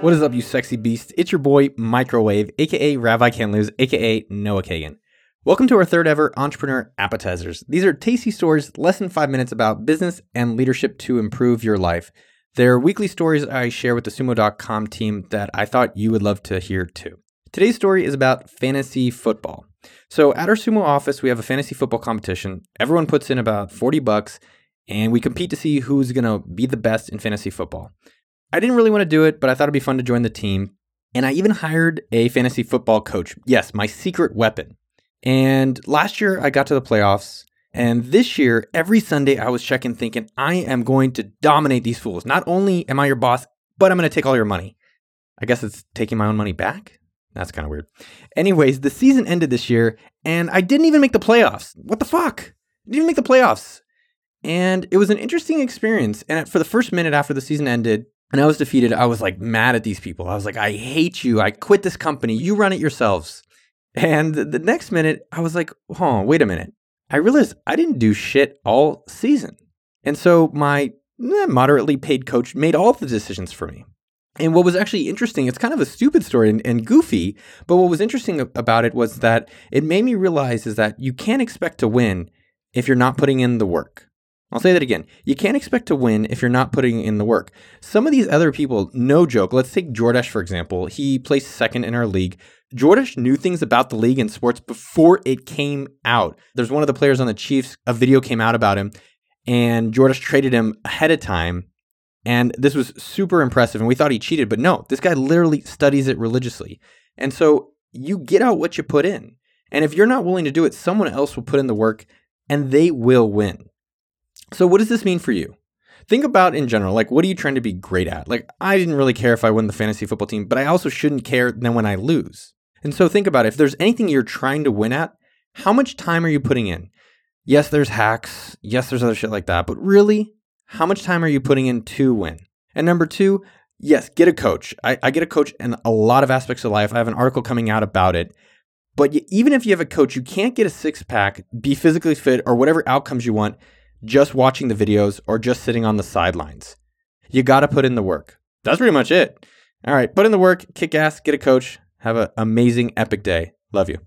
What is up, you sexy beast? It's your boy Microwave, aka Rav I Can't Lose, aka Noah Kagan. Welcome to our third ever Entrepreneur Appetizers. These are tasty stories, less than five minutes about business and leadership to improve your life. They're weekly stories I share with the sumo.com team that I thought you would love to hear too. Today's story is about fantasy football. So at our sumo office, we have a fantasy football competition. Everyone puts in about 40 bucks and we compete to see who's going to be the best in fantasy football. I didn't really want to do it, but I thought it'd be fun to join the team. And I even hired a fantasy football coach. Yes, my secret weapon. And last year I got to the playoffs. And this year, every Sunday I was checking thinking, I am going to dominate these fools. Not only am I your boss, but I'm going to take all your money. I guess it's taking my own money back. That's kind of weird. Anyways, the season ended this year and I didn't even make the playoffs. What the fuck? didn't even make the playoffs. And it was an interesting experience. And for the first minute after the season ended, and I was defeated. I was like mad at these people. I was like, I hate you. I quit this company. You run it yourselves. And the next minute, I was like, oh, wait a minute. I realized I didn't do shit all season. And so my eh, moderately paid coach made all the decisions for me. And what was actually interesting, it's kind of a stupid story and, and, goofy, but what was interesting about it was that it made me realize is that you can't expect to win if you're not putting in the work. I'll say that again. You can't expect to win if you're not putting in the work. Some of these other people, no joke. Let's take Jordash, for example. He placed second in our league. Jordash knew things about the league and sports before it came out. There's one of the players on the Chiefs, a video came out about him, and Jordash traded him ahead of time. And this was super impressive. And we thought he cheated, but no, this guy literally studies it religiously. And so you get out what you put in. And if you're not willing to do it, someone else will put in the work and they will win. So, what does this mean for you? Think about in general, like, what are you trying to be great at? Like, I didn't really care if I won the fantasy football team, but I also shouldn't care then when I lose. And so, think about it. if there's anything you're trying to win at, how much time are you putting in? Yes, there's hacks. Yes, there's other shit like that. But really, how much time are you putting in to win? And number two, yes, get a coach. I, I get a coach in a lot of aspects of life. I have an article coming out about it. But even if you have a coach, you can't get a six pack, be physically fit, or whatever outcomes you want just watching the videos or just sitting on the sidelines. You got to put in the work. That's pretty much it. All right, put in the work, kick ass, get a coach, have an amazing, epic day. Love you.